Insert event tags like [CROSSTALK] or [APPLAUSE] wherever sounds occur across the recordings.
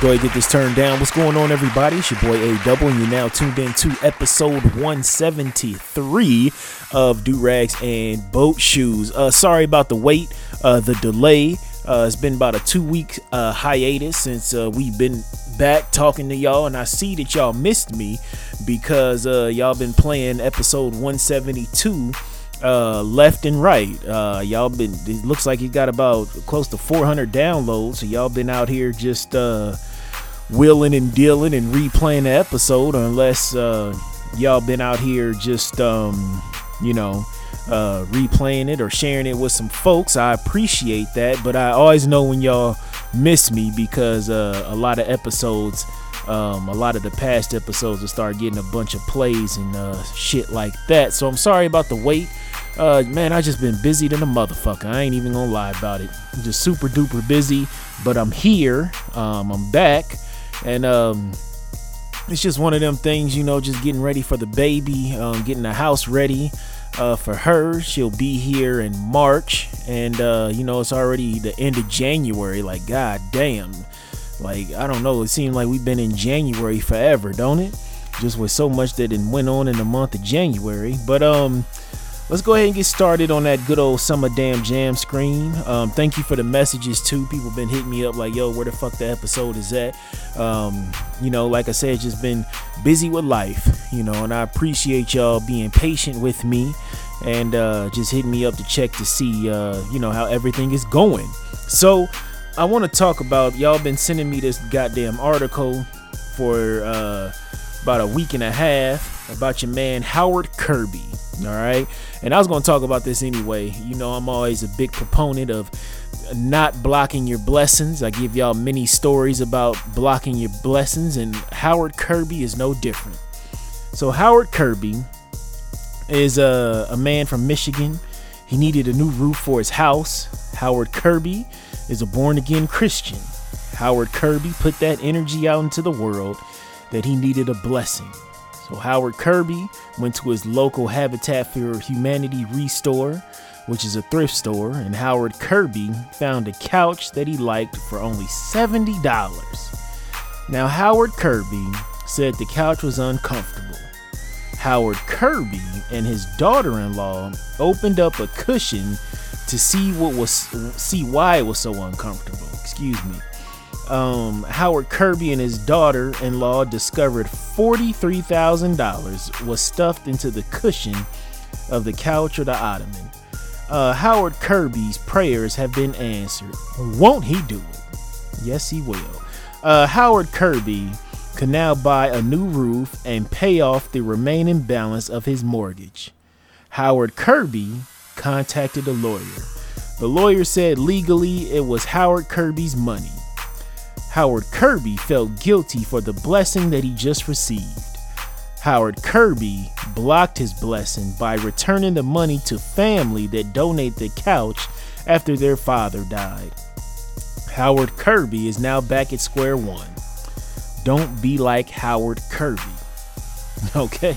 Go ahead and get this turned down. What's going on, everybody? It's your boy A Double, and you're now tuned in to episode 173 of Do Rags and Boat Shoes. Uh, sorry about the wait, uh, the delay. Uh, it's been about a two week uh, hiatus since uh, we've been back talking to y'all, and I see that y'all missed me because uh, y'all been playing episode 172 uh left and right uh y'all been it looks like you got about close to 400 downloads so y'all been out here just uh wheeling and dealing and replaying the episode unless uh y'all been out here just um you know uh replaying it or sharing it with some folks i appreciate that but i always know when y'all miss me because uh a lot of episodes um, a lot of the past episodes will start getting a bunch of plays and uh, shit like that. So I'm sorry about the wait. Uh, man, I just been busy than a motherfucker. I ain't even gonna lie about it. I'm just super duper busy, but I'm here. Um, I'm back, and um, it's just one of them things, you know, just getting ready for the baby, um, getting the house ready uh, for her. She'll be here in March, and uh, you know, it's already the end of January. Like, god damn. Like, I don't know. It seems like we've been in January forever, don't it? Just with so much that it went on in the month of January. But um, let's go ahead and get started on that good old summer damn jam screen. Um, thank you for the messages too. People been hitting me up like, "Yo, where the fuck the episode is at?" Um, you know, like I said, just been busy with life. You know, and I appreciate y'all being patient with me and uh, just hitting me up to check to see, uh, you know, how everything is going. So. I want to talk about y'all been sending me this goddamn article for uh, about a week and a half about your man Howard Kirby. All right, and I was going to talk about this anyway. You know, I'm always a big proponent of not blocking your blessings. I give y'all many stories about blocking your blessings, and Howard Kirby is no different. So Howard Kirby is a, a man from Michigan. He needed a new roof for his house. Howard Kirby is a born again Christian. Howard Kirby put that energy out into the world that he needed a blessing. So Howard Kirby went to his local Habitat for Humanity Restore, which is a thrift store, and Howard Kirby found a couch that he liked for only $70. Now, Howard Kirby said the couch was uncomfortable. Howard Kirby and his daughter-in-law opened up a cushion to see what was see why it was so uncomfortable. Excuse me. Um, Howard Kirby and his daughter-in-law discovered forty-three thousand dollars was stuffed into the cushion of the couch or the ottoman. Uh, Howard Kirby's prayers have been answered. Won't he do it? Yes, he will. Uh, Howard Kirby can now buy a new roof and pay off the remaining balance of his mortgage. Howard Kirby contacted a lawyer. The lawyer said legally it was Howard Kirby's money. Howard Kirby felt guilty for the blessing that he just received. Howard Kirby blocked his blessing by returning the money to family that donated the couch after their father died. Howard Kirby is now back at square one. Don't be like Howard Kirby. [LAUGHS] Okay?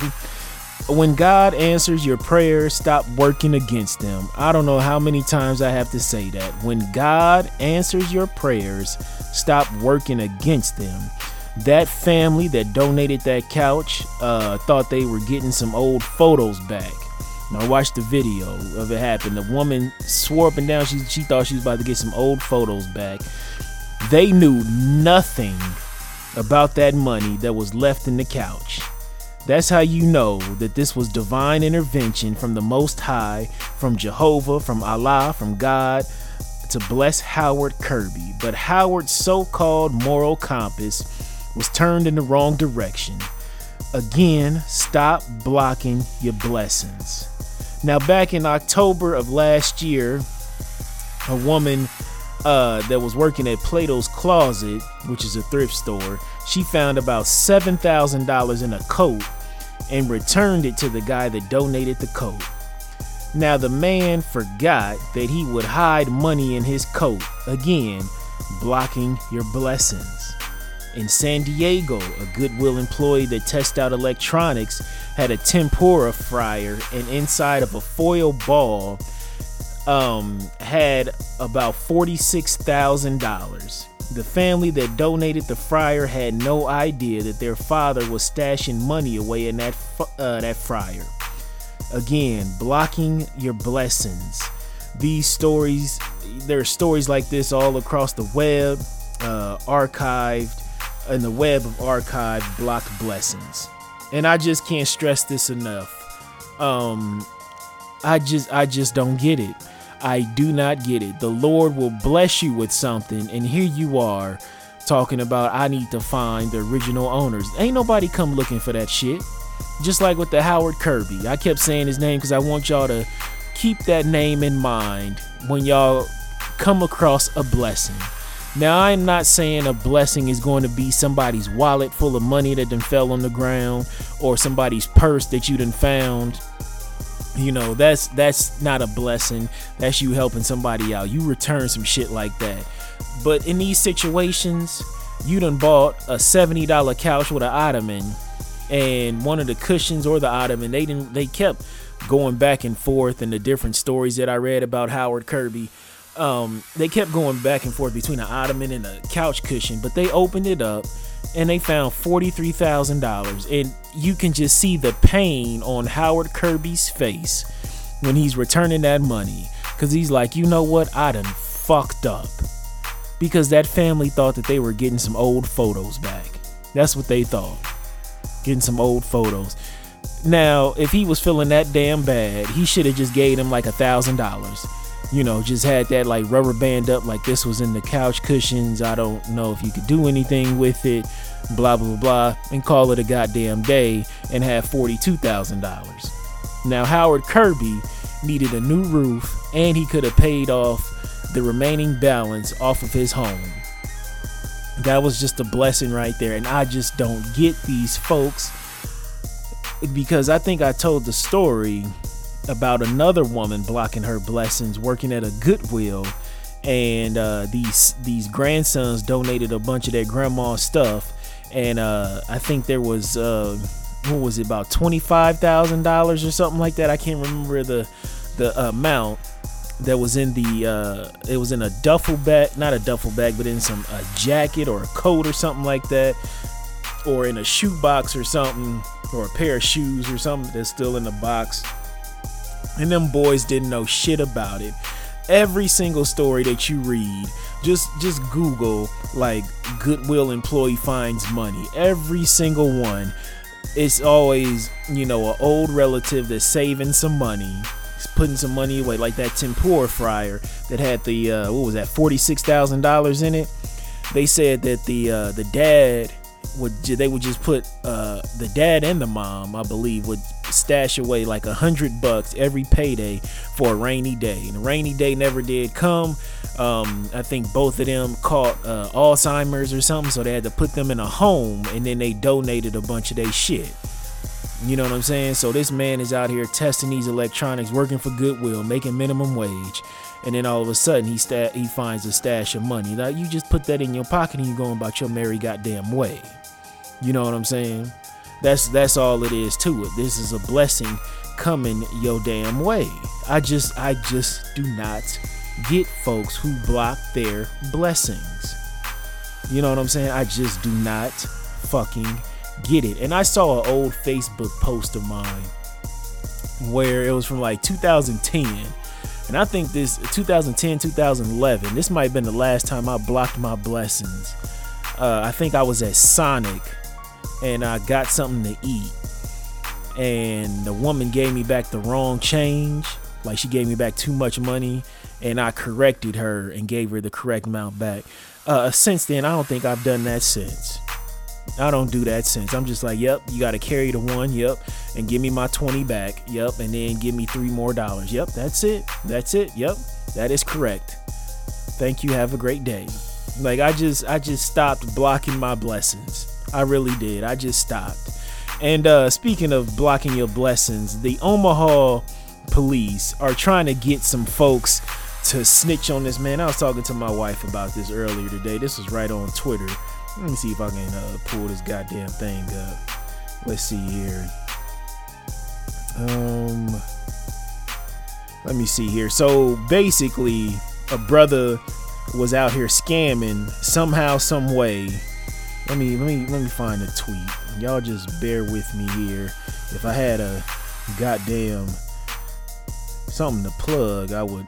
When God answers your prayers, stop working against them. I don't know how many times I have to say that. When God answers your prayers, stop working against them. That family that donated that couch uh, thought they were getting some old photos back. Now I watched the video of it happen. The woman swore up and down she, she thought she was about to get some old photos back. They knew nothing about that money that was left in the couch. That's how you know that this was divine intervention from the Most High, from Jehovah, from Allah, from God to bless Howard Kirby, but Howard's so called moral compass was turned in the wrong direction. Again, stop blocking your blessings. Now, back in October of last year, a woman uh, that was working at Plato's Closet, which is a thrift store, she found about $7,000 in a coat and returned it to the guy that donated the coat. Now, the man forgot that he would hide money in his coat, again, blocking your blessings. In San Diego, a Goodwill employee that tested out electronics had a tempura fryer, and inside of a foil ball um, had about $46,000. The family that donated the fryer had no idea that their father was stashing money away in that uh, that fryer. Again, blocking your blessings. These stories, there are stories like this all across the web, uh, archived, in the web of archived blocked blessings. And I just can't stress this enough. Um, I just, I just don't get it. I do not get it. The Lord will bless you with something, and here you are talking about I need to find the original owners. Ain't nobody come looking for that shit. Just like with the Howard Kirby. I kept saying his name because I want y'all to keep that name in mind when y'all come across a blessing. Now, I'm not saying a blessing is going to be somebody's wallet full of money that then fell on the ground or somebody's purse that you done found. You know, that's that's not a blessing. That's you helping somebody out. You return some shit like that. But in these situations, you done bought a $70 couch with an ottoman and one of the cushions or the ottoman they didn't they kept going back and forth in the different stories that I read about Howard Kirby. Um, they kept going back and forth between an ottoman and a couch cushion, but they opened it up and they found $43,000. And you can just see the pain on Howard Kirby's face when he's returning that money. Because he's like, you know what? I done fucked up. Because that family thought that they were getting some old photos back. That's what they thought getting some old photos. Now, if he was feeling that damn bad, he should have just gave him like a thousand dollars. You know, just had that like rubber band up like this was in the couch cushions. I don't know if you could do anything with it, blah blah blah, and call it a goddamn day and have forty-two thousand dollars. Now Howard Kirby needed a new roof and he could have paid off the remaining balance off of his home that was just a blessing right there. And I just don't get these folks because I think I told the story about another woman blocking her blessings working at a Goodwill. And uh, these these grandsons donated a bunch of their grandma's stuff, and uh, I think there was uh, what was it about twenty five thousand dollars or something like that. I can't remember the the amount that was in the uh, it was in a duffel bag, not a duffel bag, but in some a jacket or a coat or something like that, or in a shoe box or something, or a pair of shoes or something that's still in the box. And them boys didn't know shit about it. Every single story that you read, just just Google like Goodwill employee finds money. Every single one. It's always, you know, an old relative that's saving some money putting some money away, like that tempura fryer that had the uh, what was that forty six thousand dollars in it. They said that the uh, the dad would they would just put uh, the dad and the mom, I believe, would stash away like a hundred bucks every payday for a rainy day. And a rainy day never did come. Um, I think both of them caught uh, Alzheimer's or something, so they had to put them in a home, and then they donated a bunch of their shit. You know what I'm saying? So this man is out here testing these electronics, working for Goodwill, making minimum wage, and then all of a sudden he sta- he finds a stash of money. Like you just put that in your pocket and you going about your merry goddamn way. You know what I'm saying? That's that's all it is to it. This is a blessing coming your damn way. I just I just do not get folks who block their blessings. You know what I'm saying? I just do not fucking get it. And I saw an old Facebook post of mine where it was from like 2010. And I think this 2010, 2011, this might have been the last time I blocked my blessings. Uh, I think I was at Sonic and I got something to eat. And the woman gave me back the wrong change. Like she gave me back too much money, and I corrected her and gave her the correct amount back. Uh, since then, I don't think I've done that since. I don't do that since. I'm just like, yep, you got to carry the one, yep, and give me my 20 back, yep, and then give me three more dollars. Yep, that's it. That's it. Yep, that is correct. Thank you. Have a great day. Like I just I just stopped blocking my blessings. I really did. I just stopped. And uh speaking of blocking your blessings, the Omaha police are trying to get some folks to snitch on this man. I was talking to my wife about this earlier today. This was right on Twitter. Let me see if I can uh, pull this goddamn thing up. Let's see here. Um, let me see here. So basically, a brother was out here scamming somehow, some way. Let me let me let me find a tweet. Y'all just bear with me here. If I had a goddamn something to plug, I would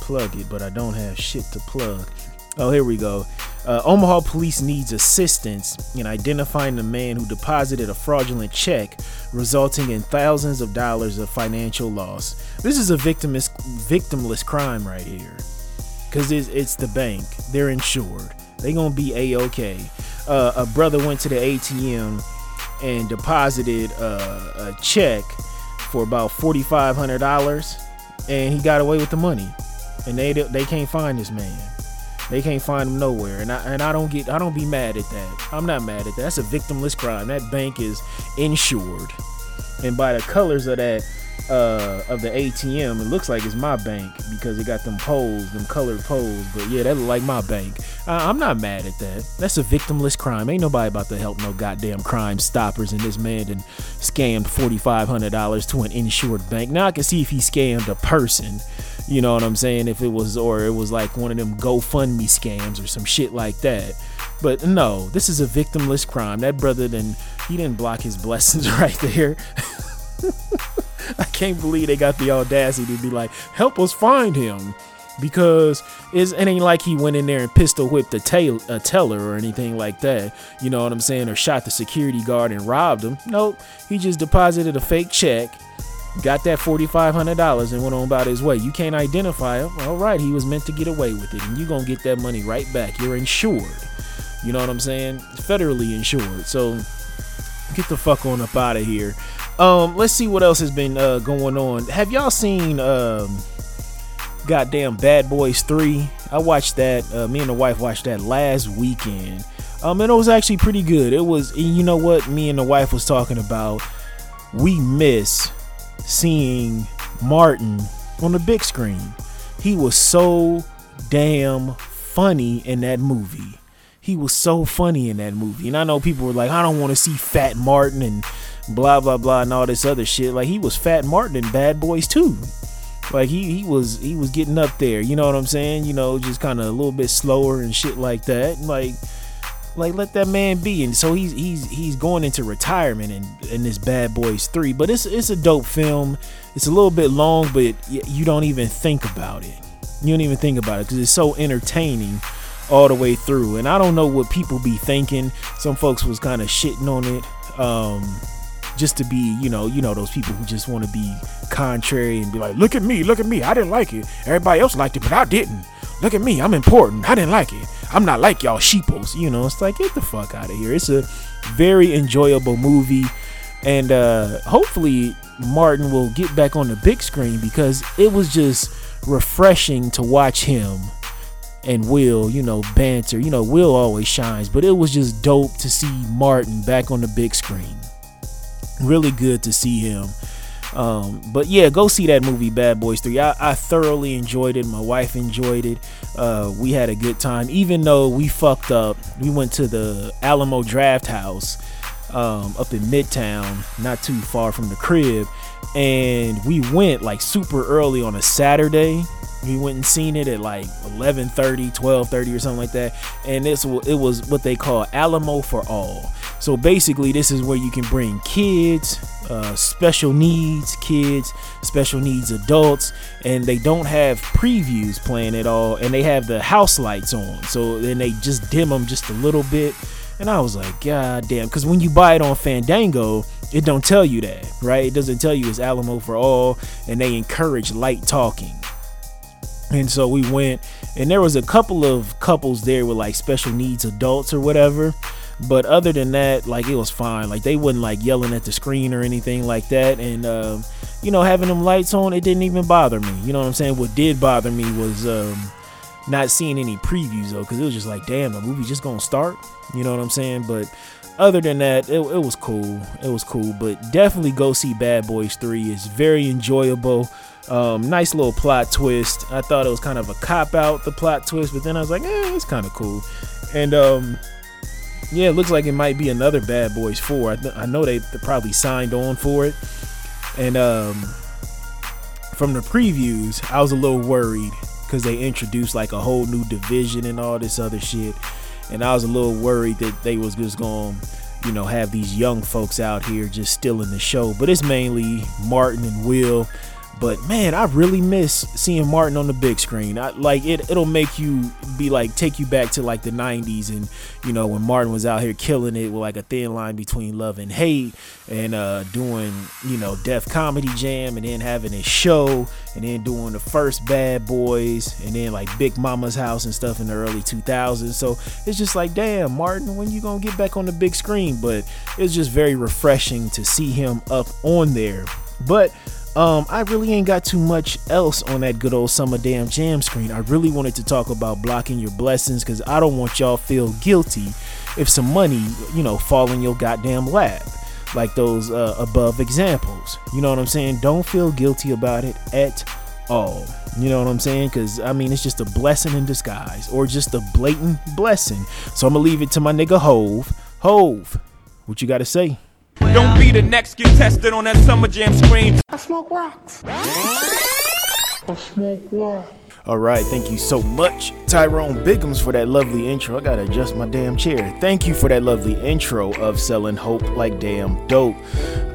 plug it, but I don't have shit to plug. Oh, here we go. Uh, Omaha police needs assistance in identifying the man who deposited a fraudulent check, resulting in thousands of dollars of financial loss. This is a victimless, victimless crime right here, because it's, it's the bank. They're insured. They gonna be a okay. Uh, a brother went to the ATM and deposited uh, a check for about forty five hundred dollars, and he got away with the money. And they they can't find this man. They can't find them nowhere, and I and I don't get I don't be mad at that. I'm not mad at that. That's a victimless crime. That bank is insured, and by the colors of that uh, of the ATM, it looks like it's my bank because it got them poles, them colored poles. But yeah, that look like my bank. I, I'm not mad at that. That's a victimless crime. Ain't nobody about to help no goddamn crime stoppers. And this man done scammed forty five hundred dollars to an insured bank. Now I can see if he scammed a person you know what I'm saying? If it was, or it was like one of them GoFundMe scams or some shit like that. But no, this is a victimless crime. That brother then he didn't block his blessings [LAUGHS] right there. [LAUGHS] I can't believe they got the audacity to be like, help us find him. Because it ain't like he went in there and pistol whipped a, tail, a teller or anything like that. You know what I'm saying? Or shot the security guard and robbed him. Nope. He just deposited a fake check got that $4,500 and went on about his way. You can't identify him. All right, he was meant to get away with it, and you're going to get that money right back. You're insured. You know what I'm saying? Federally insured. So get the fuck on up out of here. Um, let's see what else has been uh, going on. Have y'all seen um, goddamn Bad Boys 3? I watched that. Uh, me and the wife watched that last weekend. Um, and it was actually pretty good. It was, you know what? Me and the wife was talking about. We miss seeing Martin on the big screen. He was so damn funny in that movie. He was so funny in that movie. And I know people were like, I don't want to see Fat Martin and blah blah blah and all this other shit. Like he was Fat Martin in Bad Boys too. Like he he was he was getting up there, you know what I'm saying? You know, just kind of a little bit slower and shit like that. Like like let that man be. And so he's he's he's going into retirement in in this Bad Boys Three. But it's it's a dope film. It's a little bit long, but you don't even think about it. You don't even think about it because it's so entertaining all the way through. And I don't know what people be thinking. Some folks was kind of shitting on it. Um, just to be, you know, you know those people who just want to be contrary and be like, "Look at me, look at me. I didn't like it. Everybody else liked it, but I didn't. Look at me. I'm important. I didn't like it." I'm not like y'all sheeples, you know. It's like get the fuck out of here. It's a very enjoyable movie, and uh, hopefully Martin will get back on the big screen because it was just refreshing to watch him and Will, you know, banter. You know, Will always shines, but it was just dope to see Martin back on the big screen. Really good to see him um, but yeah, go see that movie, Bad Boys 3. I, I thoroughly enjoyed it. My wife enjoyed it. Uh, we had a good time, even though we fucked up. We went to the Alamo Drafthouse um, up in Midtown, not too far from the crib, and we went like super early on a Saturday. We went and seen it at like 11:30, 12:30 or something like that, and this it was what they call Alamo for all. So basically, this is where you can bring kids, uh, special needs kids, special needs adults, and they don't have previews playing at all, and they have the house lights on. So then they just dim them just a little bit, And I was like, God damn, because when you buy it on Fandango, it don't tell you that, right? It doesn't tell you it's Alamo for all, and they encourage light talking. And so we went, and there was a couple of couples there with like special needs adults or whatever. But other than that, like it was fine. Like they wasn't like yelling at the screen or anything like that. And uh, you know, having them lights on, it didn't even bother me. You know what I'm saying? What did bother me was um, not seeing any previews though, because it was just like, damn, the movie just gonna start. You know what I'm saying? But other than that, it, it was cool. It was cool. But definitely go see Bad Boys 3. It's very enjoyable. Um, nice little plot twist. I thought it was kind of a cop out, the plot twist, but then I was like, eh, it's kind of cool. And um, yeah, it looks like it might be another Bad Boys 4. I, th- I know they, they probably signed on for it. And um, from the previews, I was a little worried because they introduced like a whole new division and all this other shit. And I was a little worried that they was just going you know, have these young folks out here just stealing the show. But it's mainly Martin and Will but man, I really miss seeing Martin on the big screen. I, like it, it'll make you be like take you back to like the '90s, and you know when Martin was out here killing it with like a thin line between love and hate, and uh, doing you know Def Comedy Jam, and then having his show, and then doing the first Bad Boys, and then like Big Mama's House and stuff in the early 2000s. So it's just like, damn, Martin, when you gonna get back on the big screen? But it's just very refreshing to see him up on there. But um, I really ain't got too much else on that good old summer damn jam screen. I really wanted to talk about blocking your blessings because I don't want y'all feel guilty if some money, you know, fall in your goddamn lap. Like those uh, above examples. You know what I'm saying? Don't feel guilty about it at all. You know what I'm saying? Because, I mean, it's just a blessing in disguise or just a blatant blessing. So I'm going to leave it to my nigga Hove. Hove, what you got to say? Don't be the next get tested on that summer jam screen. I smoke rocks. I smoke rocks. All right, thank you so much, Tyrone Biggums, for that lovely intro. I gotta adjust my damn chair. Thank you for that lovely intro of selling hope like damn dope.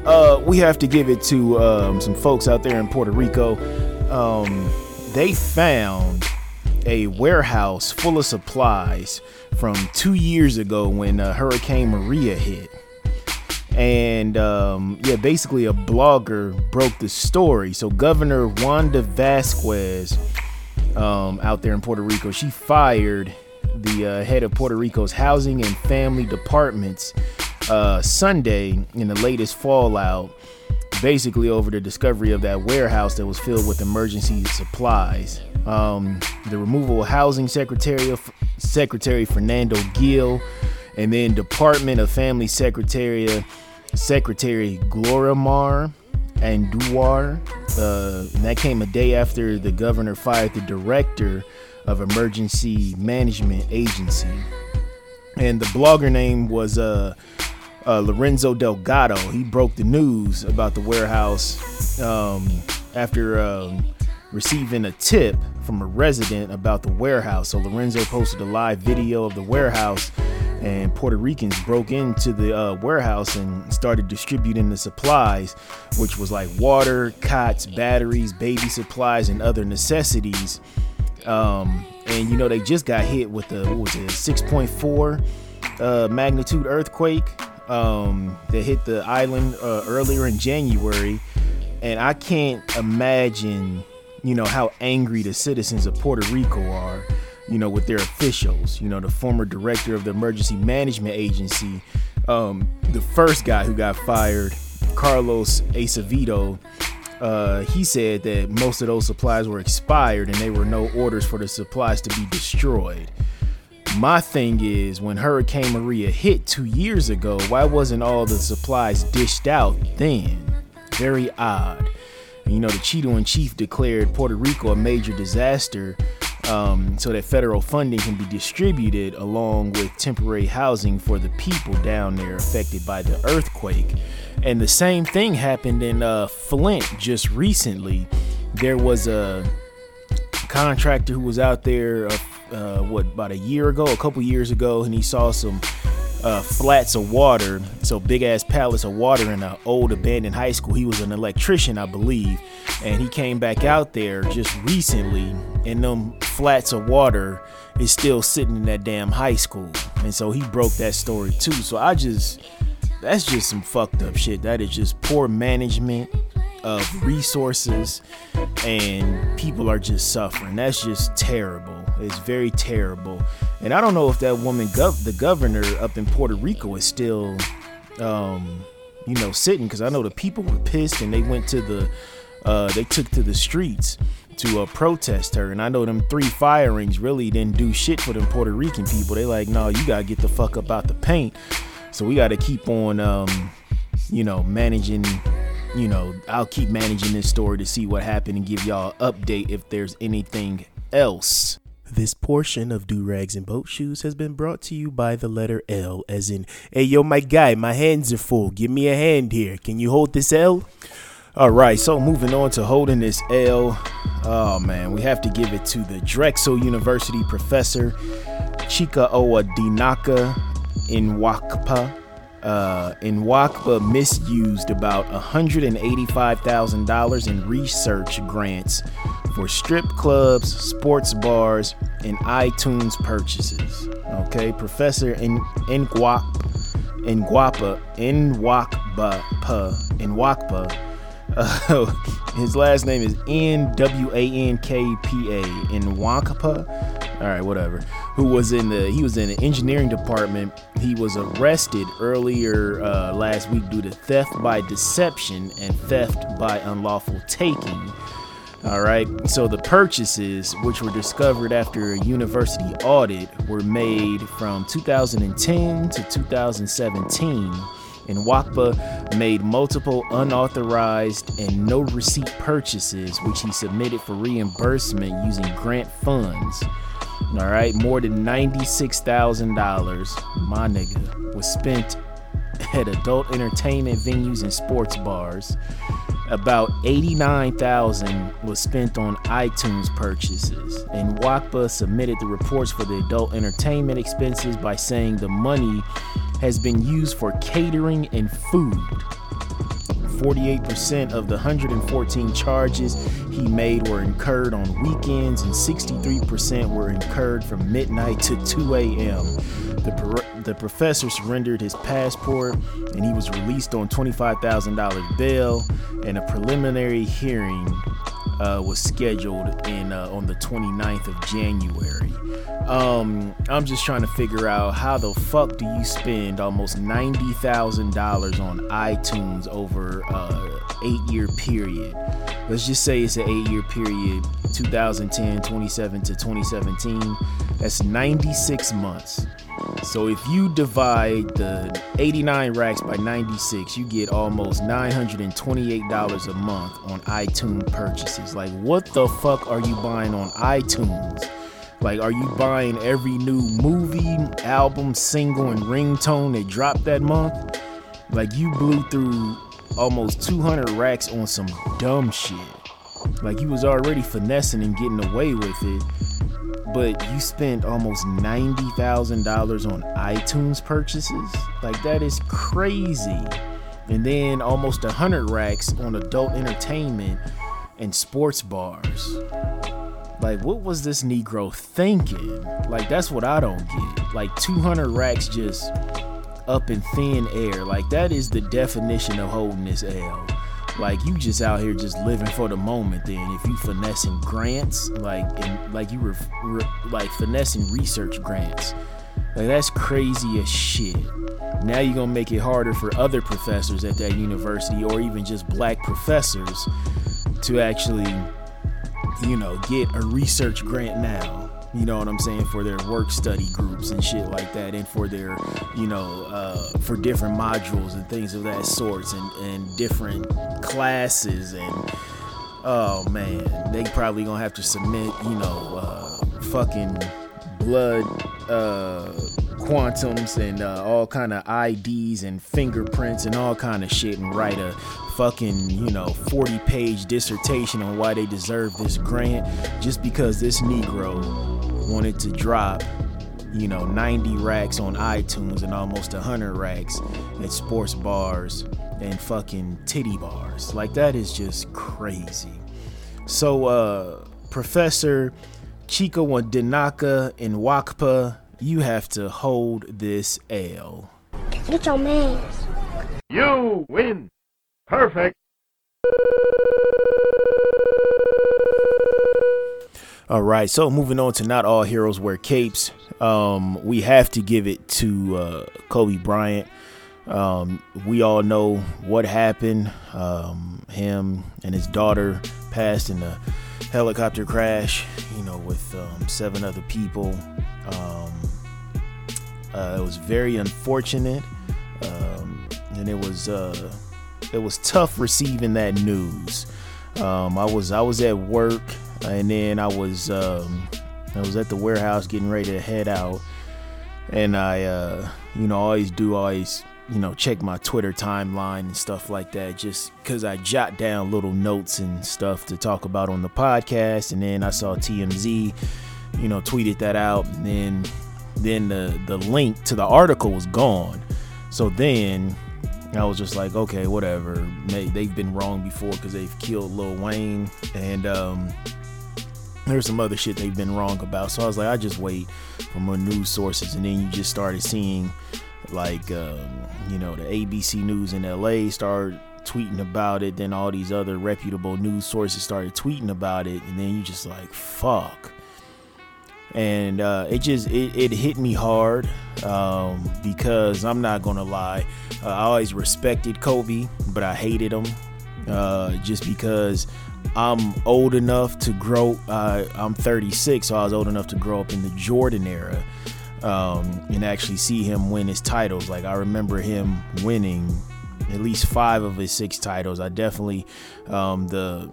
Uh, we have to give it to um, some folks out there in Puerto Rico. Um, they found a warehouse full of supplies from two years ago when uh, Hurricane Maria hit and um, yeah, basically a blogger broke the story. So Governor Wanda Vasquez, um, out there in Puerto Rico, she fired the uh, head of Puerto Rico's housing and family departments uh, Sunday in the latest fallout, basically over the discovery of that warehouse that was filled with emergency supplies. Um, the removal of housing secretary Secretary Fernando Gil and then Department of Family Secretary Secretary Glorimar Andújar. Uh, and that came a day after the governor fired the director of Emergency Management Agency. And the blogger name was uh, uh, Lorenzo Delgado. He broke the news about the warehouse um, after um, receiving a tip from a resident about the warehouse. So Lorenzo posted a live video of the warehouse and Puerto Ricans broke into the uh, warehouse and started distributing the supplies, which was like water, cots, batteries, baby supplies, and other necessities. Um, and you know they just got hit with the what was it, 6.4 uh, magnitude earthquake um, that hit the island uh, earlier in January, and I can't imagine, you know, how angry the citizens of Puerto Rico are you know, with their officials. You know, the former director of the Emergency Management Agency, um, the first guy who got fired, Carlos Acevedo, uh, he said that most of those supplies were expired and there were no orders for the supplies to be destroyed. My thing is, when Hurricane Maria hit two years ago, why wasn't all the supplies dished out then? Very odd. You know, the Cheeto in Chief declared Puerto Rico a major disaster um, so that federal funding can be distributed along with temporary housing for the people down there affected by the earthquake. And the same thing happened in uh, Flint just recently. There was a contractor who was out there, uh, uh, what, about a year ago, a couple years ago, and he saw some uh, flats of water, so big ass pallets of water in an old abandoned high school. He was an electrician, I believe, and he came back out there just recently, and them flats of water is still sitting in that damn high school. And so he broke that story too. So I just, that's just some fucked up shit. That is just poor management of resources and people are just suffering. That's just terrible. It's very terrible. And I don't know if that woman, gov- the governor up in Puerto Rico, is still, um, you know, sitting because I know the people were pissed and they went to the, uh, they took to the streets to uh, protest her. And I know them three firings really didn't do shit for them Puerto Rican people. They like, no, you gotta get the fuck up out the paint. So we gotta keep on, um, you know, managing you know, I'll keep managing this story to see what happened and give y'all an update if there's anything else. This portion of Do Rags and Boat Shoes has been brought to you by the letter L, as in, hey, yo, my guy, my hands are full. Give me a hand here. Can you hold this L? All right, so moving on to holding this L. Oh, man, we have to give it to the Drexel University professor, Chika Owa Dinaka Nwakpa uh, Nwakpa misused about $185,000 in research grants for strip clubs, sports bars, and iTunes purchases. Okay, Professor Nwakpa, Nwakpa, Nwakpa, Nwakpa. Uh, his last name is N W A N K P A. Nwakpa all right, whatever. Who was in the he was in the engineering department. He was arrested earlier uh, last week due to theft by deception and theft by unlawful taking. All right, so the purchases, which were discovered after a university audit, were made from 2010 to 2017. Nwankpa made multiple unauthorized and no receipt purchases, which he submitted for reimbursement using grant funds. All right, more than $96,000, my nigga, was spent at adult entertainment venues and sports bars. About 89,000 was spent on iTunes purchases, Nwankpa submitted the reports for the adult entertainment expenses by saying the money has been used for catering and food. 48% of the 114 charges he made were incurred on weekends, and 63% were incurred from midnight to 2 a.m. The, the professor surrendered his passport and he was released on $25,000 bail, and a preliminary hearing uh, was scheduled in uh, on the 29th of January. Um, I'm just trying to figure out how the fuck do you spend almost ninety thousand dollars on iTunes over uh, eight year period? Let's just say it's an eight year period, 2010, 27 to 2017. That's 96 months. So if you divide the 89 racks by 96, you get almost $928 a month on iTunes purchases. Like, what the fuck are you buying on iTunes? Like, are you buying every new movie, album, single, and ringtone that dropped that month? Like, you blew through almost 200 racks on some dumb shit. Like, you was already finessing and getting away with it but you spent almost $90,000 on iTunes purchases. Like that is crazy. And then almost 100 racks on adult entertainment and sports bars. Like what was this negro thinking? Like that's what I don't get. Like 200 racks just up in thin air. Like that is the definition of holding this L like you just out here just living for the moment then. If you finessing grants like and like you were re, like finessing research grants. Like that's crazy as shit. Now you're gonna make it harder for other professors at that university or even just black professors to actually you know get a research grant now you know what I'm saying, for their work study groups and shit like that, and for their, you know, uh, for different modules and things of that sorts, and, and different classes, and oh man, they probably gonna have to submit, you know, uh, fucking blood uh, quantums and uh, all kind of IDs and fingerprints and all kind of shit, and write a fucking, you know, 40 page dissertation on why they deserve this grant just because this Negro wanted to drop, you know, 90 racks on iTunes and almost 100 racks at sports bars and fucking titty bars. Like that is just crazy. So uh Professor Chika Wadinaka and Wakpa you have to hold this L. Get your man. You win. Perfect. All right, so moving on to not all heroes wear capes. Um, we have to give it to uh, Kobe Bryant. Um, we all know what happened. Um, him and his daughter passed in a helicopter crash, you know, with um, seven other people. Um, uh, it was very unfortunate, um, and it was uh, it was tough receiving that news. Um, I was I was at work, and then I was um, I was at the warehouse getting ready to head out, and I uh, you know always do always you know check my Twitter timeline and stuff like that, just because I jot down little notes and stuff to talk about on the podcast, and then I saw TMZ, you know, tweeted that out, and then then the the link to the article was gone. So then I was just like, okay, whatever. They've been wrong before because they've killed Lil Wayne, and um, there's some other shit they've been wrong about. So I was like, I just wait for more news sources, and then you just started seeing, like, um, you know, the ABC News in LA start tweeting about it. Then all these other reputable news sources started tweeting about it, and then you just like, fuck and uh, it just it, it, hit me hard um, because I'm not gonna lie, uh, I always respected Kobe, but I hated him uh, just because I'm old enough to grow. I'm 36, so I was old enough to grow up in the Jordan era um, and actually see him win his titles. Like I remember him winning at least five of his six titles. I definitely um, the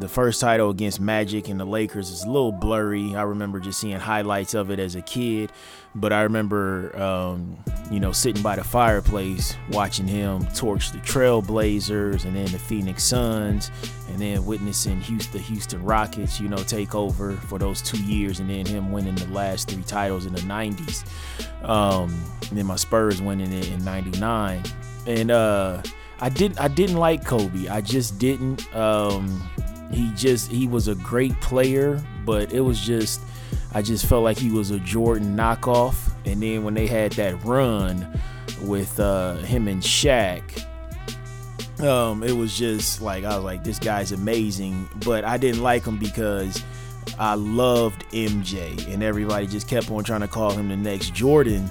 the first title against Magic and the Lakers is a little blurry. I remember just seeing highlights of it as a kid, but I remember, um, you know, sitting by the fireplace watching him torch the Trailblazers and then the Phoenix Suns, and then witnessing Houston, the Houston Rockets, you know, take over for those two years, and then him winning the last three titles in the '90s. Um, and then my Spurs winning it in '99, and uh, I didn't, I didn't like Kobe. I just didn't. Um, he just he was a great player, but it was just I just felt like he was a Jordan knockoff. And then when they had that run with uh, him and Shaq, um, it was just like I was like, this guy's amazing. But I didn't like him because I loved MJ, and everybody just kept on trying to call him the next Jordan.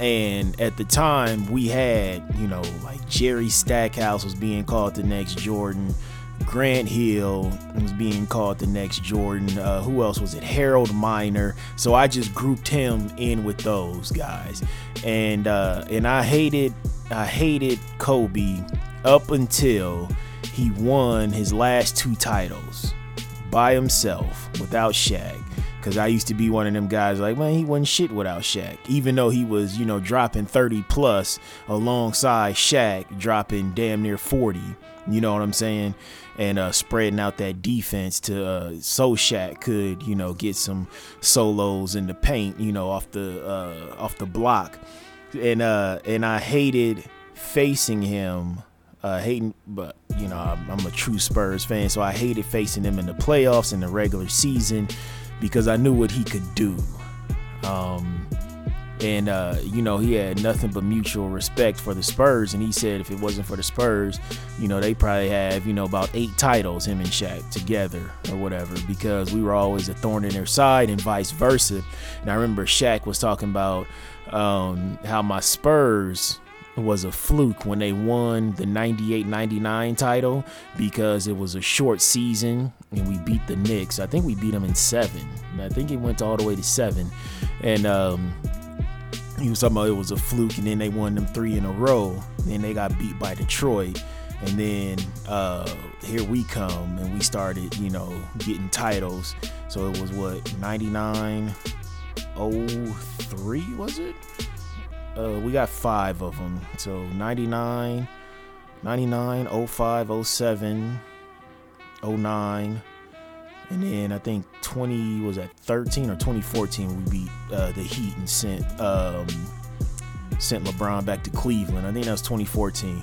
And at the time, we had, you know, like Jerry Stackhouse was being called the next Jordan. Grant Hill was being called the next Jordan. Uh, who else was it? Harold Miner. So I just grouped him in with those guys, and uh, and I hated I hated Kobe up until he won his last two titles by himself without Shaq. Cause I used to be one of them guys like, man, he wasn't shit without Shaq. Even though he was, you know, dropping 30 plus alongside Shaq, dropping damn near 40. You know what I'm saying? And uh, spreading out that defense to uh, so Shaq could, you know, get some solos in the paint, you know, off the uh, off the block. And uh, and I hated facing him uh, hating, but you know I'm, I'm, a true Spurs fan, so I hated facing him in the playoffs in the regular season because I knew what he could do. Um, and uh, you know he had nothing but mutual respect for the Spurs, and he said if it wasn't for the Spurs, you know they probably have you know about eight titles him and Shaq together or whatever because we were always a thorn in their side and vice versa. And I remember Shaq was talking about um, how my Spurs was a fluke when they won the 98-99 title because it was a short season and we beat the Knicks. I think we beat them in seven. I think it went all the way to seven. And um, he was talking about it was a fluke and then they won them three in a row. Then they got beat by Detroit. And then uh, here we come and we started, you know, getting titles. So it was what, 99 03 was it? uh, we got five of them. So 99, 99, 05, 07, 09. And then I think 20 was at 13 or 2014 we beat uh, the Heat and sent um, sent LeBron back to Cleveland. I think that was 2014.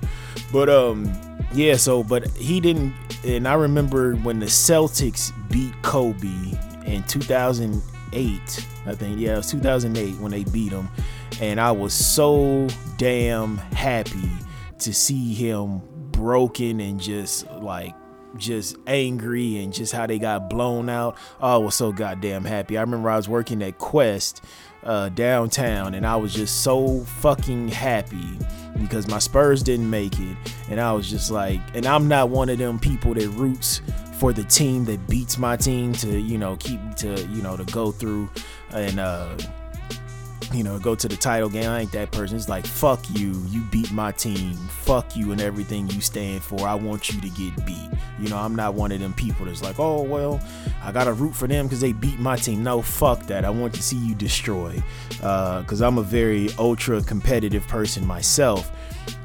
But um yeah, so but he didn't and I remember when the Celtics beat Kobe in 2008, I think. Yeah, it was 2008 when they beat him, and I was so damn happy to see him broken and just like just angry and just how they got blown out. Oh, I was so goddamn happy. I remember I was working at Quest uh, downtown and I was just so fucking happy because my Spurs didn't make it. And I was just like, and I'm not one of them people that roots for the team that beats my team to, you know, keep to, you know, to go through and, uh, you know, go to the title game. I ain't that person. It's like, fuck you. You beat my team. Fuck you and everything you stand for. I want you to get beat. You know, I'm not one of them people that's like, oh, well, I got to root for them because they beat my team. No, fuck that. I want to see you destroy. Uh, Because uh, I'm a very ultra competitive person myself.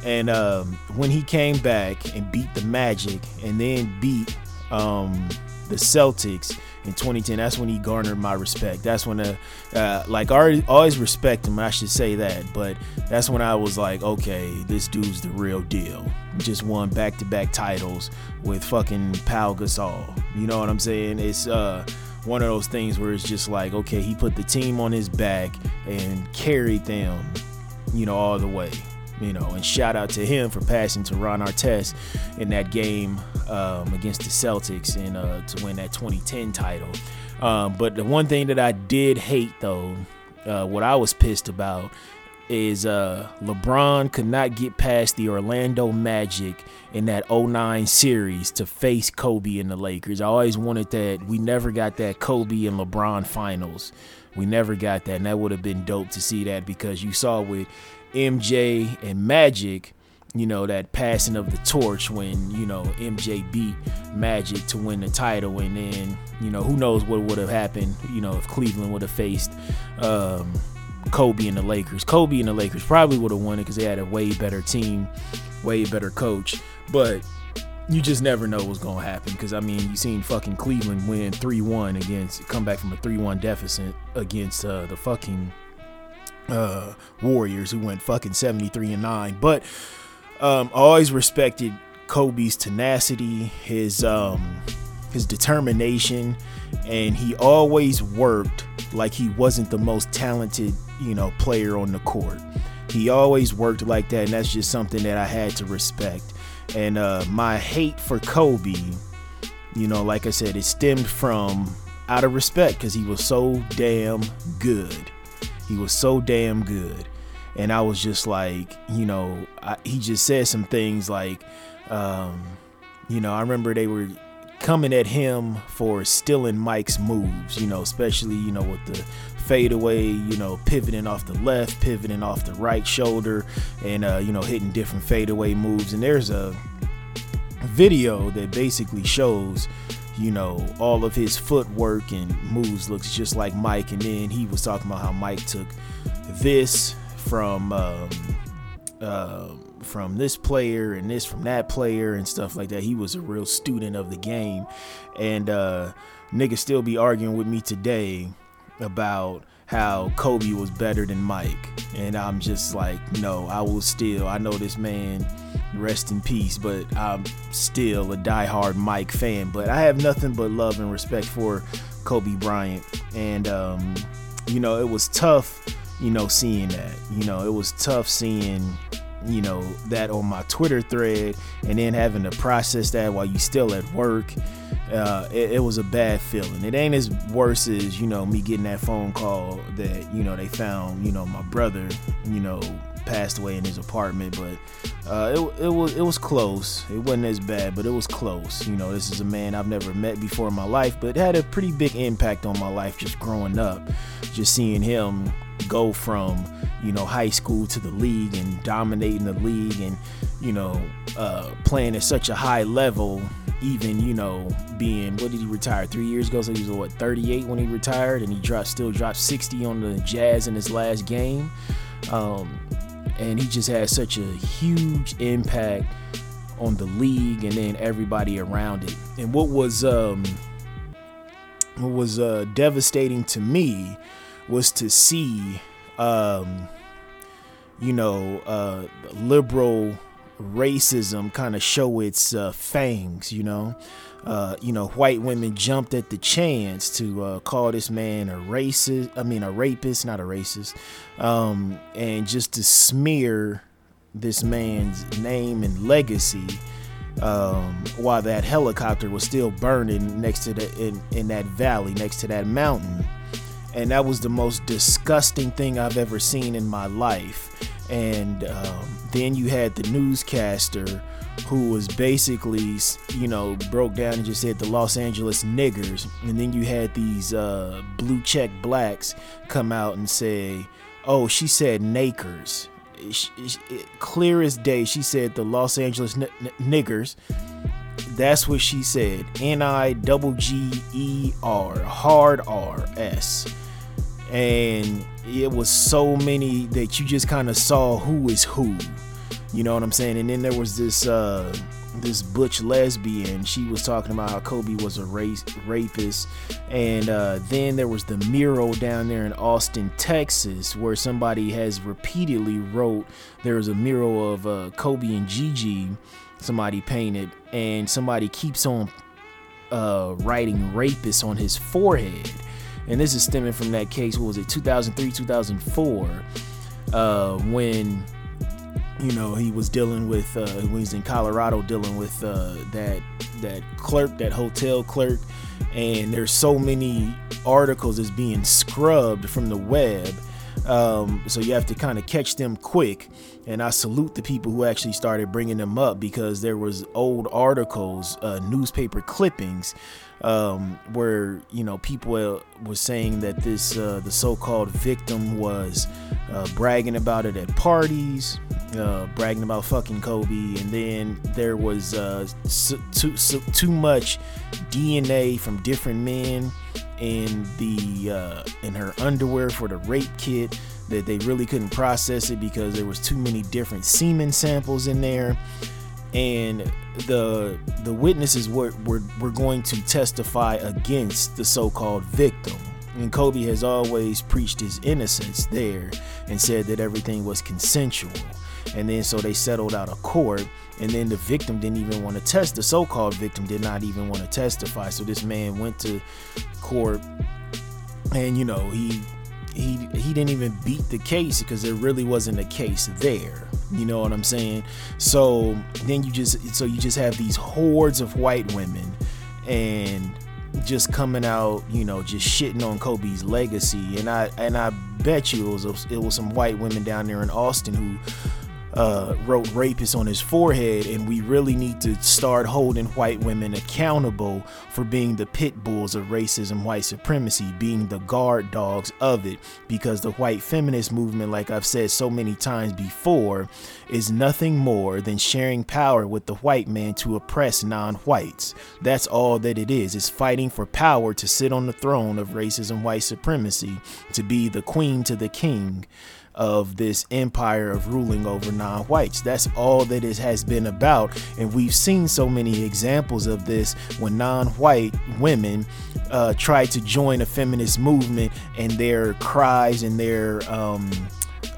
And um, when he came back and beat the Magic and then beat um, the Celtics, in 2010 that's when he garnered my respect. That's when uh, uh like I always respect him I should say that but that's when I was like okay this dude's the real deal. Just won back-to-back titles with fucking Pau Gasol you know what I'm saying? It's uh one of those things where it's just like okay he put the team on his back and carried them you know all the way you know, and shout out to him for passing to Ron Artest in that game um, against the Celtics and uh, to win that 2010 title. Um, but the one thing that I did hate, though, uh, what I was pissed about is uh, LeBron could not get past the Orlando Magic in that 09 series to face Kobe and the Lakers. I always wanted that. We never got that Kobe and LeBron finals. We never got that, and that would have been dope to see that because you saw with MJ and Magic, you know, that passing of the torch when, you know, MJ beat Magic to win the title. And then, you know, who knows what would have happened, you know, if Cleveland would have faced um, Kobe and the Lakers. Kobe and the Lakers probably would have won it because they had a way better team, way better coach. But you just never know what's to happen because, I mean, you seen fucking Cleveland win 3 1 against, come back from a 3 1 deficit against uh, the fucking uh, Warriors who went fucking 73 and 9. But um, I always respected Kobe's tenacity, his um, his determination, and he always worked like he wasn't the most talented, you know, player on the court. He always worked like that, and that's just something that I had to respect. And uh, my hate for Kobe, you know, like I said, it stemmed from out of respect because he was so damn good. He was so damn good. And I was just like, you know, I, he just said some things like, um, you know, I remember they were coming at him for stealing Mike's moves, you know, especially, you know, with the fadeaway, you know, pivoting off the left, pivoting off the right shoulder, and, uh, you know, hitting different fadeaway moves. And there's a video that basically shows you know, all of his footwork and moves looks just like Mike. And then he was talking about how Mike took this from um, uh, from this player and this from that player and stuff like that. He was a real student of the game, and uh, niggas still be arguing with me today about how Kobe was better than Mike. And I'm just like, no, I will still. I know this man rest in peace. But I'm still a die-hard Mike fan. But I have nothing but love and respect for Kobe Bryant. And, um, you know, it was tough, you know, seeing that. You know, it was tough seeing, you know, that on my Twitter thread and then having to process that while you still at work. Uh, it, it, was a bad feeling. It ain't as worse as, you know, me getting that phone call that, you know, they found, you know, my brother, you know, passed away in his apartment, but uh, it, it was it was close. It wasn't as bad, but it was close. You know, this is a man I've never met before in my life, but had a pretty big impact on my life just growing up. Just seeing him go from you know high school to the league and dominating the league and you know uh, playing at such a high level even you know being what did he retire three years ago so he was what 38 when he retired and he dropped still dropped 60 on the jazz in his last game um, and he just had such a huge impact on the league and then everybody around it. And what was um, what was uh, devastating to me was to see, um, you know, uh, liberal racism kind of show its uh, fangs, you know. Uh, you know, white women jumped at the chance to uh, call this man a racist. I mean, a rapist, not a racist, um, and just to smear this man's name and legacy um, while that helicopter was still burning next to the in, in that valley next to that mountain and that was the most disgusting thing i've ever seen in my life and um, then you had the newscaster who was basically you know broke down and just said the los angeles niggers and then you had these uh, blue check blacks come out and say oh she said nakers clear as day, she said the Los Angeles n- n- niggers. That's what she said. N I double G E R, hard R S. And it was so many that you just kind of saw who is who. You know what I'm saying? And then there was this uh this butch lesbian. She was talking about how Kobe was a race rapist, and uh, then there was the mural down there in Austin, Texas, where somebody has repeatedly wrote. There was a mural of uh, Kobe and Gigi, somebody painted, and somebody keeps on uh, writing rapist on his forehead. And this is stemming from that case. What was it? 2003, 2004, uh, when you know he was dealing with uh, when he's in Colorado dealing with uh, that that clerk that hotel clerk and there's so many articles that's being scrubbed from the web um, so you have to kind of catch them quick. And I salute the people who actually started bringing them up because there was old articles uh, newspaper clippings um, where you know people uh, were saying that this uh, the so-called victim was uh, bragging about it at parties, uh, bragging about fucking Kobe, and then there was uh, too too much DNA from different men in the uh, in her underwear for the rape kit that they really couldn't process it because there was too many different semen samples in there. And the the witnesses were, were, were going to testify against the so-called victim. And kobe has always preached his innocence there and said that everything was consensual. And then so they settled out of court and then the victim didn't even want to test the so-called victim did not even want to testify. So this man went to court and you know he he he didn't even beat the case because there really wasn't a case there. You know what i'm saying? So then you just so you just have these hordes of white women and just coming out you know just shitting on kobe's legacy. And i and i bet you it was it was some white women down there in austin who uh, wrote rapist on his forehead, and we really need to start holding white women accountable for being the pit bulls of racism, white supremacy, being the guard dogs of it. Because the white feminist movement, like I've said so many times before, is nothing more than sharing power with the white man to oppress non whites. That's all that it is. It's fighting for power to sit on the throne of racism, white supremacy, to be the queen to the king of this empire of ruling over non-whites. That's all that it has been about, and we've seen so many examples of this when non-white women uh, try to join a feminist movement, and their cries and their um,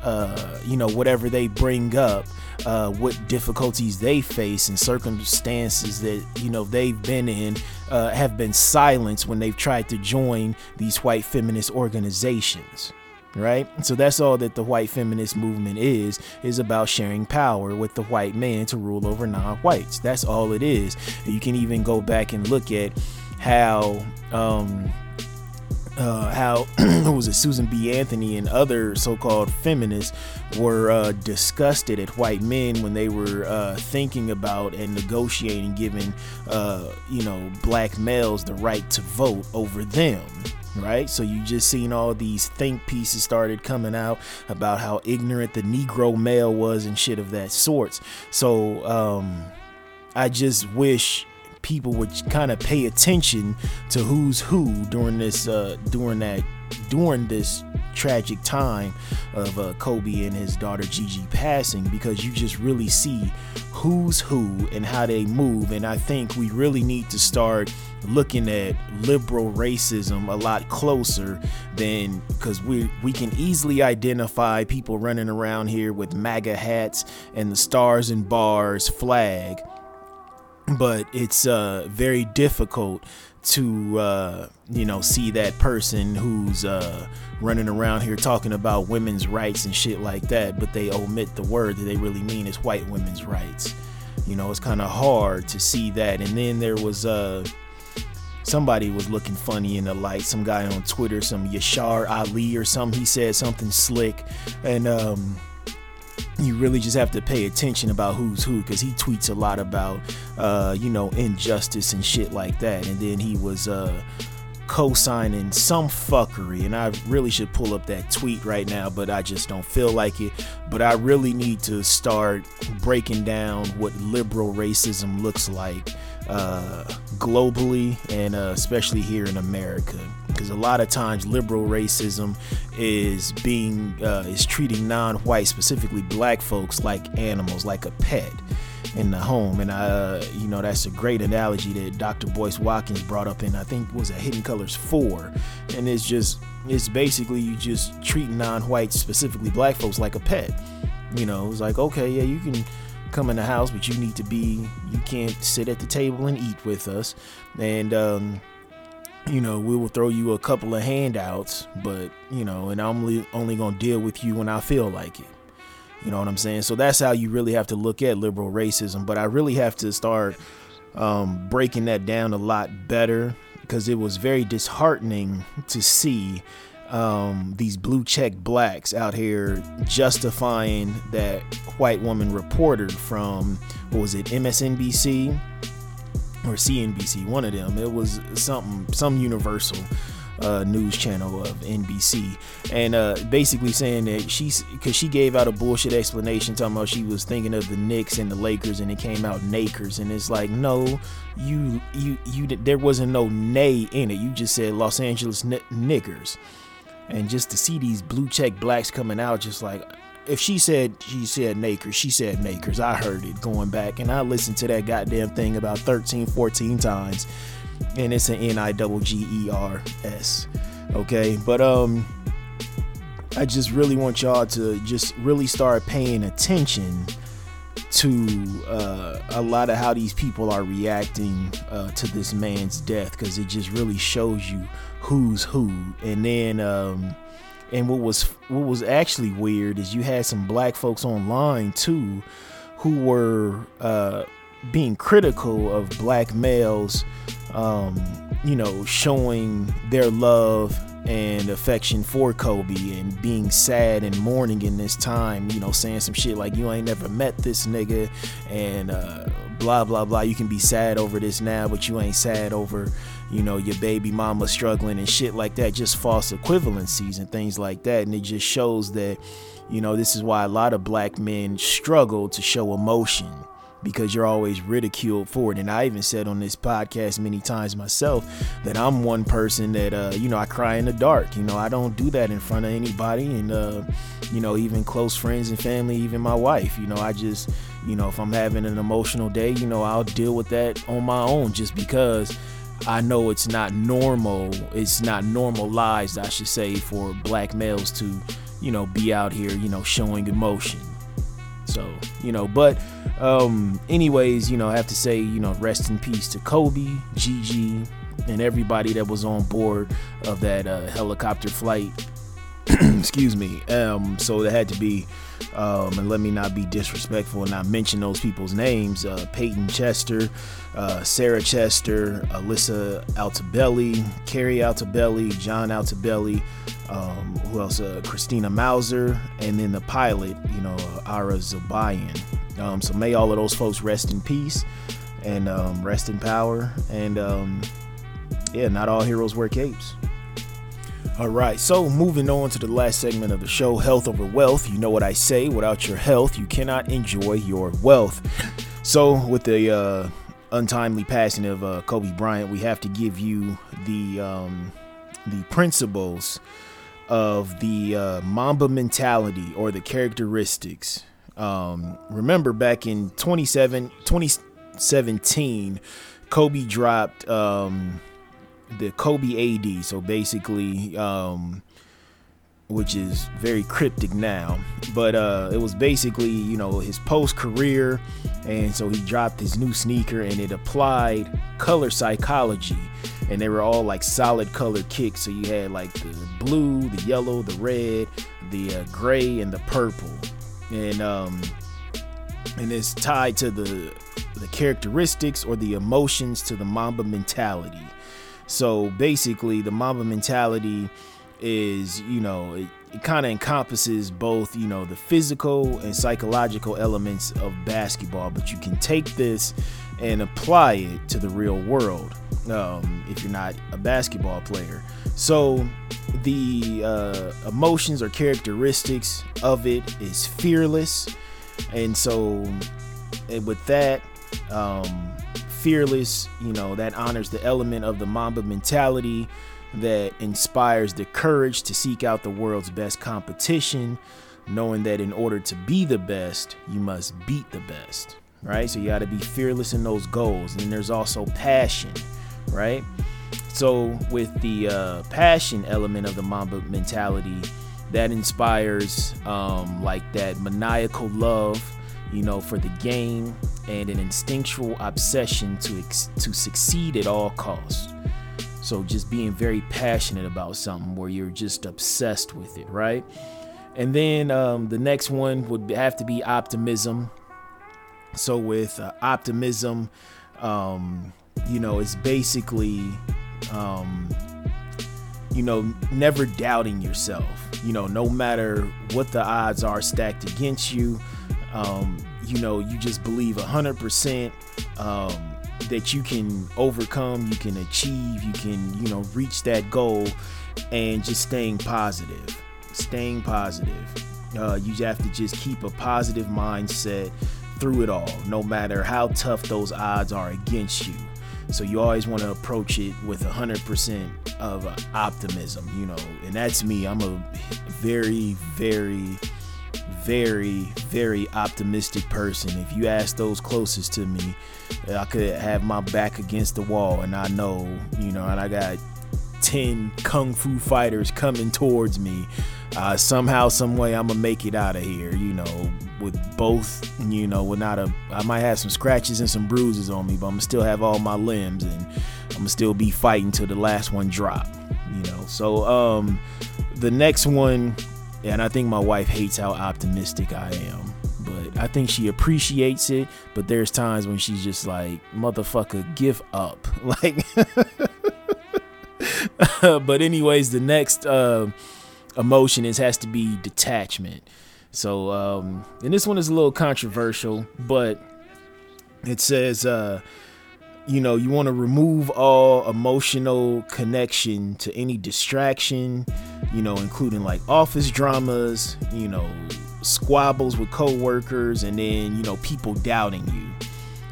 uh, you know whatever they bring up. Uh, what difficulties they face and circumstances that you know they've been in uh, have been silenced when they've tried to join these white feminist organizations right? So that's all that the white feminist movement is is about sharing power with the white man to rule over non-whites. That's all it is. You can even go back and look at how um uh, how [CLEARS THROAT] who was it? Susan B. Anthony and other so-called feminists were uh, disgusted at white men when they were uh, thinking about and negotiating giving uh, you know black males the right to vote over them right? So you just seen all these think pieces started coming out about how ignorant the Negro male was and shit of that sorts. So um, I just wish people would kind of pay attention to who's who during this uh, during that during this tragic time of uh, Kobe and his daughter Gigi passing because you just really see who's who and how they move. And I think we really need to start looking at liberal racism a lot closer than because we we can easily identify people running around here with MAGA hats and the stars and bars flag but it's uh, very difficult to uh, you know see that person who's uh, running around here talking about women's rights and shit like that, but they omit the word that they really mean is white women's rights. You know, it's kind of hard to see that. And then there was uh, somebody was looking funny in the light. Some guy on Twitter, some Yashar Ali or something. He said something slick, and um, you really just have to pay attention about who's who because he tweets a lot about uh, you know injustice and shit like that and then he was uh, co-signing some fuckery and i really should pull up that tweet right now but i just don't feel like it but i really need to start breaking down what liberal racism looks like uh, globally and uh, especially here in America. Because a lot of times liberal racism is being uh, is treating non-white, specifically black folks, like animals, like a pet in the home. And uh, you know that's a great analogy that Dr. Boyce Watkins brought up in I think was a Hidden Colors four, and it's just it's basically you just treating non-whites, specifically black folks, like a pet. You know, it's like okay, yeah, you can come in the house, but you need to be, you can't sit at the table and eat with us. And, um, you know, we will throw you a couple of handouts, but, you know, and I'm only, only going to deal with you when I feel like it. You know what I'm saying? So that's how you really have to look at liberal racism. But I really have to start um, breaking that down a lot better because it was very disheartening to see um, these blue check blacks out here justifying that white woman reporter from what was it MSNBC or CNBC, one of them. It was something, some universal uh, news channel of NBC, and uh, basically saying that she's because she gave out a bullshit explanation talking about she was thinking of the Knicks and the Lakers, and it came out Nakers, and it's like no, you you you there wasn't no nay in it. You just said Los Angeles N- Knickers and just to see these blue check blacks coming out just like if she said she said Nakers, she said Nakers. I heard it going back and I listened to that goddamn thing about 13, 14 times. And it's an N I double G E R S. Okay. But um I just really want y'all to just really start paying attention to uh, a lot of how these people are reacting uh, to this man's death because it just really shows you who's who. And then, um, and what was what was actually weird is you had some black folks online too, who were uh, being critical of black males, um, you know, showing their love and affection for Kobe and being sad and mourning in this time, you know, saying some shit like you ain't never met this nigga and uh, blah blah blah. You can be sad over this now, but you ain't sad over, you know, your baby mama struggling and shit like that. Just false equivalencies and things like that. And it just shows that, you know, this is why a lot of black men struggle to show emotion because you're always ridiculed for it. And I even said on this podcast many times myself that I'm one person that, uh, you know, I cry in the dark. You know, I don't do that in front of anybody. And, uh, you know, even close friends and family, even my wife, you know, I just, you know, if I'm having an emotional day, you know, I'll deal with that on my own just because. I know it's not normal. It's not normalized, I should say, for black males to, you know, be out here, you know, showing emotion. So, you know, but um anyways, you know, I have to say, you know, rest in peace to Kobe, Gigi, and everybody that was on board of that uh, helicopter flight. [CLEARS THROAT] Excuse me. Um so there had to be um, and let me not be disrespectful and not mention those people's names uh, Peyton Chester, uh, Sarah Chester, Alyssa Altobelli, Carrie Altobelli, John Altobelli, um, who else? Uh, Christina Mauser, and then the pilot, you know, Ara Zobayan. Um, so may all of those folks rest in peace and um, rest in power. And um, yeah, not all heroes wear capes. All right, so moving on to the last segment of the show health over wealth. You know what I say without your health, you cannot enjoy your wealth. So, with the uh, untimely passing of uh, Kobe Bryant, we have to give you the um, the principles of the uh, Mamba mentality or the characteristics. Um, remember back in 27, 2017, Kobe dropped um, the Kobe AD. So basically, um, which is very cryptic now, but uh, it was basically you know his post career, and so he dropped his new sneaker, and it applied color psychology, and they were all like solid color kicks. So you had like the blue, the yellow, the red, the uh, gray, and the purple, and um, and it's tied to the the characteristics or the emotions to the Mamba mentality. So basically, the Mamba mentality is, you know, it, it kind of encompasses both, you know, the physical and psychological elements of basketball, but you can take this and apply it to the real world um, if you're not a basketball player. So the uh, emotions or characteristics of it is fearless. And so and with that, um, fearless, you know, that honors the element of the Mamba mentality that inspires the courage to seek out the world's best competition, knowing that in order to be the best, you must beat the best, right? So you got to be fearless in those goals. And there's also passion, right? So with the uh, passion element of the Mamba mentality, that inspires um, like that maniacal love, you know, for the game and an instinctual obsession to ex- to succeed at all costs. So just being very passionate about something where you're just obsessed with it, right? And then um, the next one would have to be optimism. So with uh, optimism, um, you know, it's basically, um, you know, never doubting yourself. You know, no matter what the odds are stacked against you, um, you know, you just believe 100% um, that you can overcome, you can achieve, you can, you know, reach that goal and just staying positive. Staying positive. Uh, you have to just keep a positive mindset through it all, no matter how tough those odds are against you. So you always want to approach it with 100% of optimism, you know, and that's me. I'm a very, very, very, very optimistic person. If you ask those closest to me, I could have my back against the wall and I know, you know, and I got 10 kung fu fighters coming towards me. Uh, somehow, some way, I'm gonna make it out of here, you know, with both, you know, without a, I might have some scratches and some bruises on me, but I'm gonna still have all my limbs and I'm gonna still be fighting till the last one drop, you know. So, um, the next one, and I think my wife hates how optimistic I am but I think she appreciates it. But there's times when she's just like, motherfucker, give up. [LAUGHS] Like, [LAUGHS] but anyways, the next uh, emotion is has to be detachment. So, um, and this one is a little controversial, but it says, uh, you know, you want to remove all emotional connection to any distraction, you know, including like office dramas, you know, squabbles with coworkers, and then, you know, people doubting you.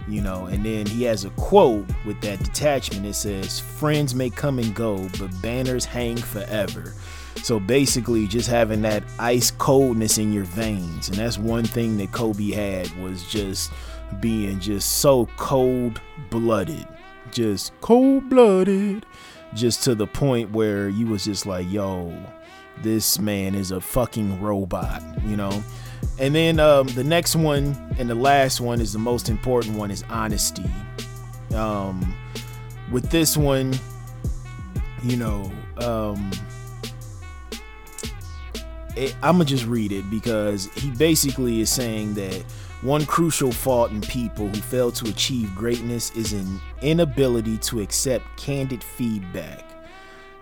You know, and then he has a quote with that detachment. It says, Friends may come and go, but banners hang forever. So basically, just having that ice coldness in your veins. And that's one thing that Kobe had was just being just so cold blooded. Just cold blooded. Just to the point where you was just like, yo, this man is a fucking robot, you know? And then um, the next one and the last one is the most important one is honesty. Um, with this one, you know, um, I'm gonna just read it because he basically is saying that one crucial fault in people who fail to achieve greatness is an inability to accept candid feedback.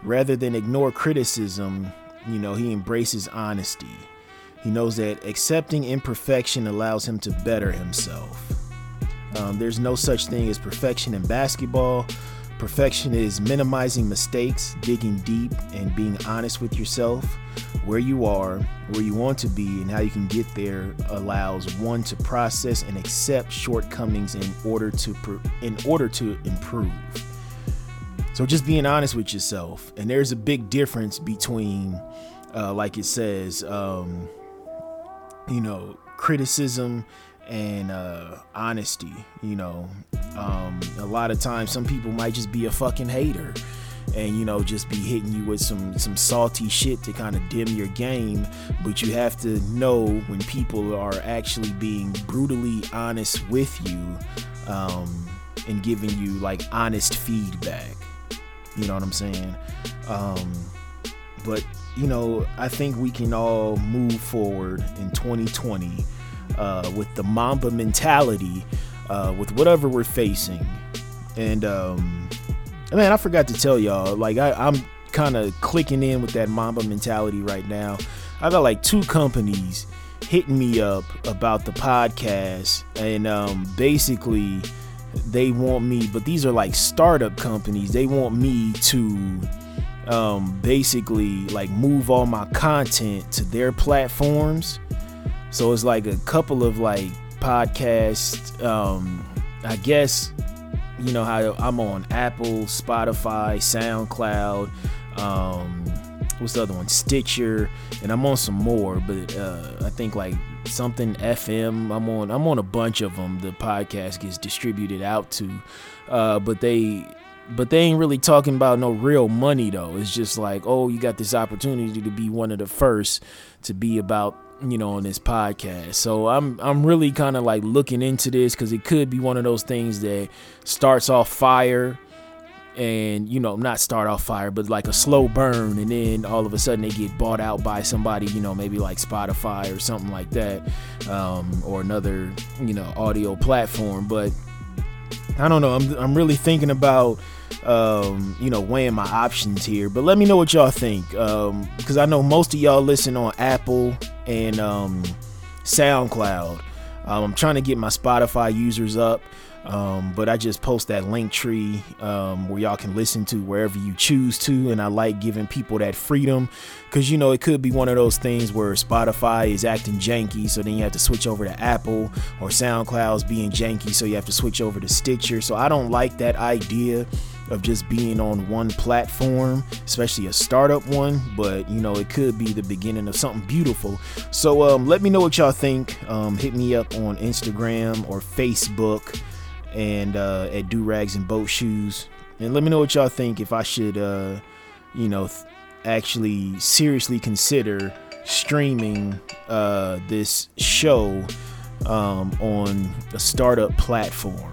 Rather than ignore criticism, you know, he embraces honesty. He knows that accepting imperfection allows him to better himself. Um, there's no such thing as perfection in basketball. Perfection is minimizing mistakes, digging deep, and being honest with yourself. Where you are, where you want to be, and how you can get there allows one to process and accept shortcomings in order to in order to improve. So just being honest with yourself, and there's a big difference between uh, like it says, um, you know, criticism and uh, honesty. You know, um, a lot of times some people might just be a fucking hater and you know just be hitting you with some some salty shit to kind of dim your game. But you have to know when people are actually being brutally honest with you um, and giving you like honest feedback. You know what i'm saying? Um, but you know i think we can all move forward in 2020 uh, with the mamba mentality uh, with whatever we're facing and um, man, I forgot to tell y'all, like I, I'm kind of clicking in with that Mamba mentality right now. I got like two companies hitting me up about the podcast, and um, basically they want me, but these are like startup companies. They want me to um, basically like move all my content to their platforms. So it's like a couple of like podcasts. Um, I guess you know how I'm on Apple, Spotify, SoundCloud, um, what's the other one? Stitcher, and I'm on some more, but uh, I think like something FM. I'm on I'm on a bunch of them. The podcast gets distributed out to, uh, but they but they ain't really talking about no real money though. It's just like, oh, you got this opportunity to be one of the first to be about you know on this podcast. So i'm i'm really kind of like looking into this because it could be one of those things that starts off fire and you know not start off fire but like a slow burn and then all of a sudden they get bought out by somebody you know maybe like spotify or something like that um, or another you know audio platform. But i don't know. I'm, I'm really thinking about um, you know, weighing my options here. But let me know what y'all think, because um, I know most of y'all listen on Apple and um, SoundCloud. Um, I'm trying to get my Spotify users up. Um, but I just post that link tree um, where y'all can listen to wherever you choose to. And I like giving people that freedom because, you know, it could be one of those things where Spotify is acting janky. So then you have to switch over to Apple or SoundCloud's being janky. So you have to switch over to Stitcher. So I don't like that idea of just being on one platform, especially a startup one. But you know, it could be the beginning of something beautiful. So um, let me know what y'all think. Um, hit me up on Instagram or Facebook and uh, at Do Rags and Boat Shoes, and let me know what y'all think. If I should, uh, you know, th- actually seriously consider streaming uh, this show um, on a startup platform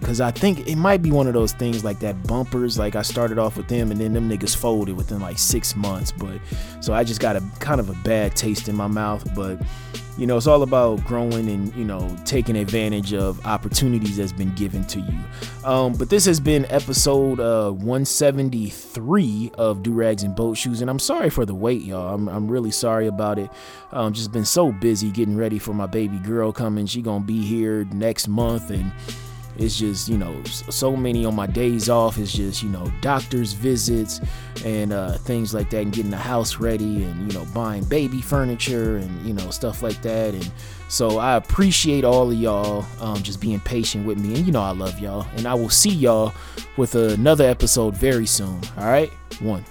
because I think it might be one of those things like that bumpers. Like I started off with them, and then them niggas folded within like six months. But so I just got a kind of a bad taste in my mouth. But you know, it's all about growing and you know taking advantage of opportunities that's been given to you. Um, but this has been episode uh, 173 of Do Rags and Boat Shoes, and I'm sorry for the wait, y'all. I'm, I'm really sorry about it. Um, just been so busy getting ready for my baby girl coming. She gonna be here next month, and it's just you know so many on my days off. It's just you know doctor's visits and uh, things like that and getting the house ready and you know buying baby furniture and you know stuff like that. And so i appreciate all of y'all um, just being patient with me. And you know i love y'all. And i will see y'all with another episode very soon. All right? One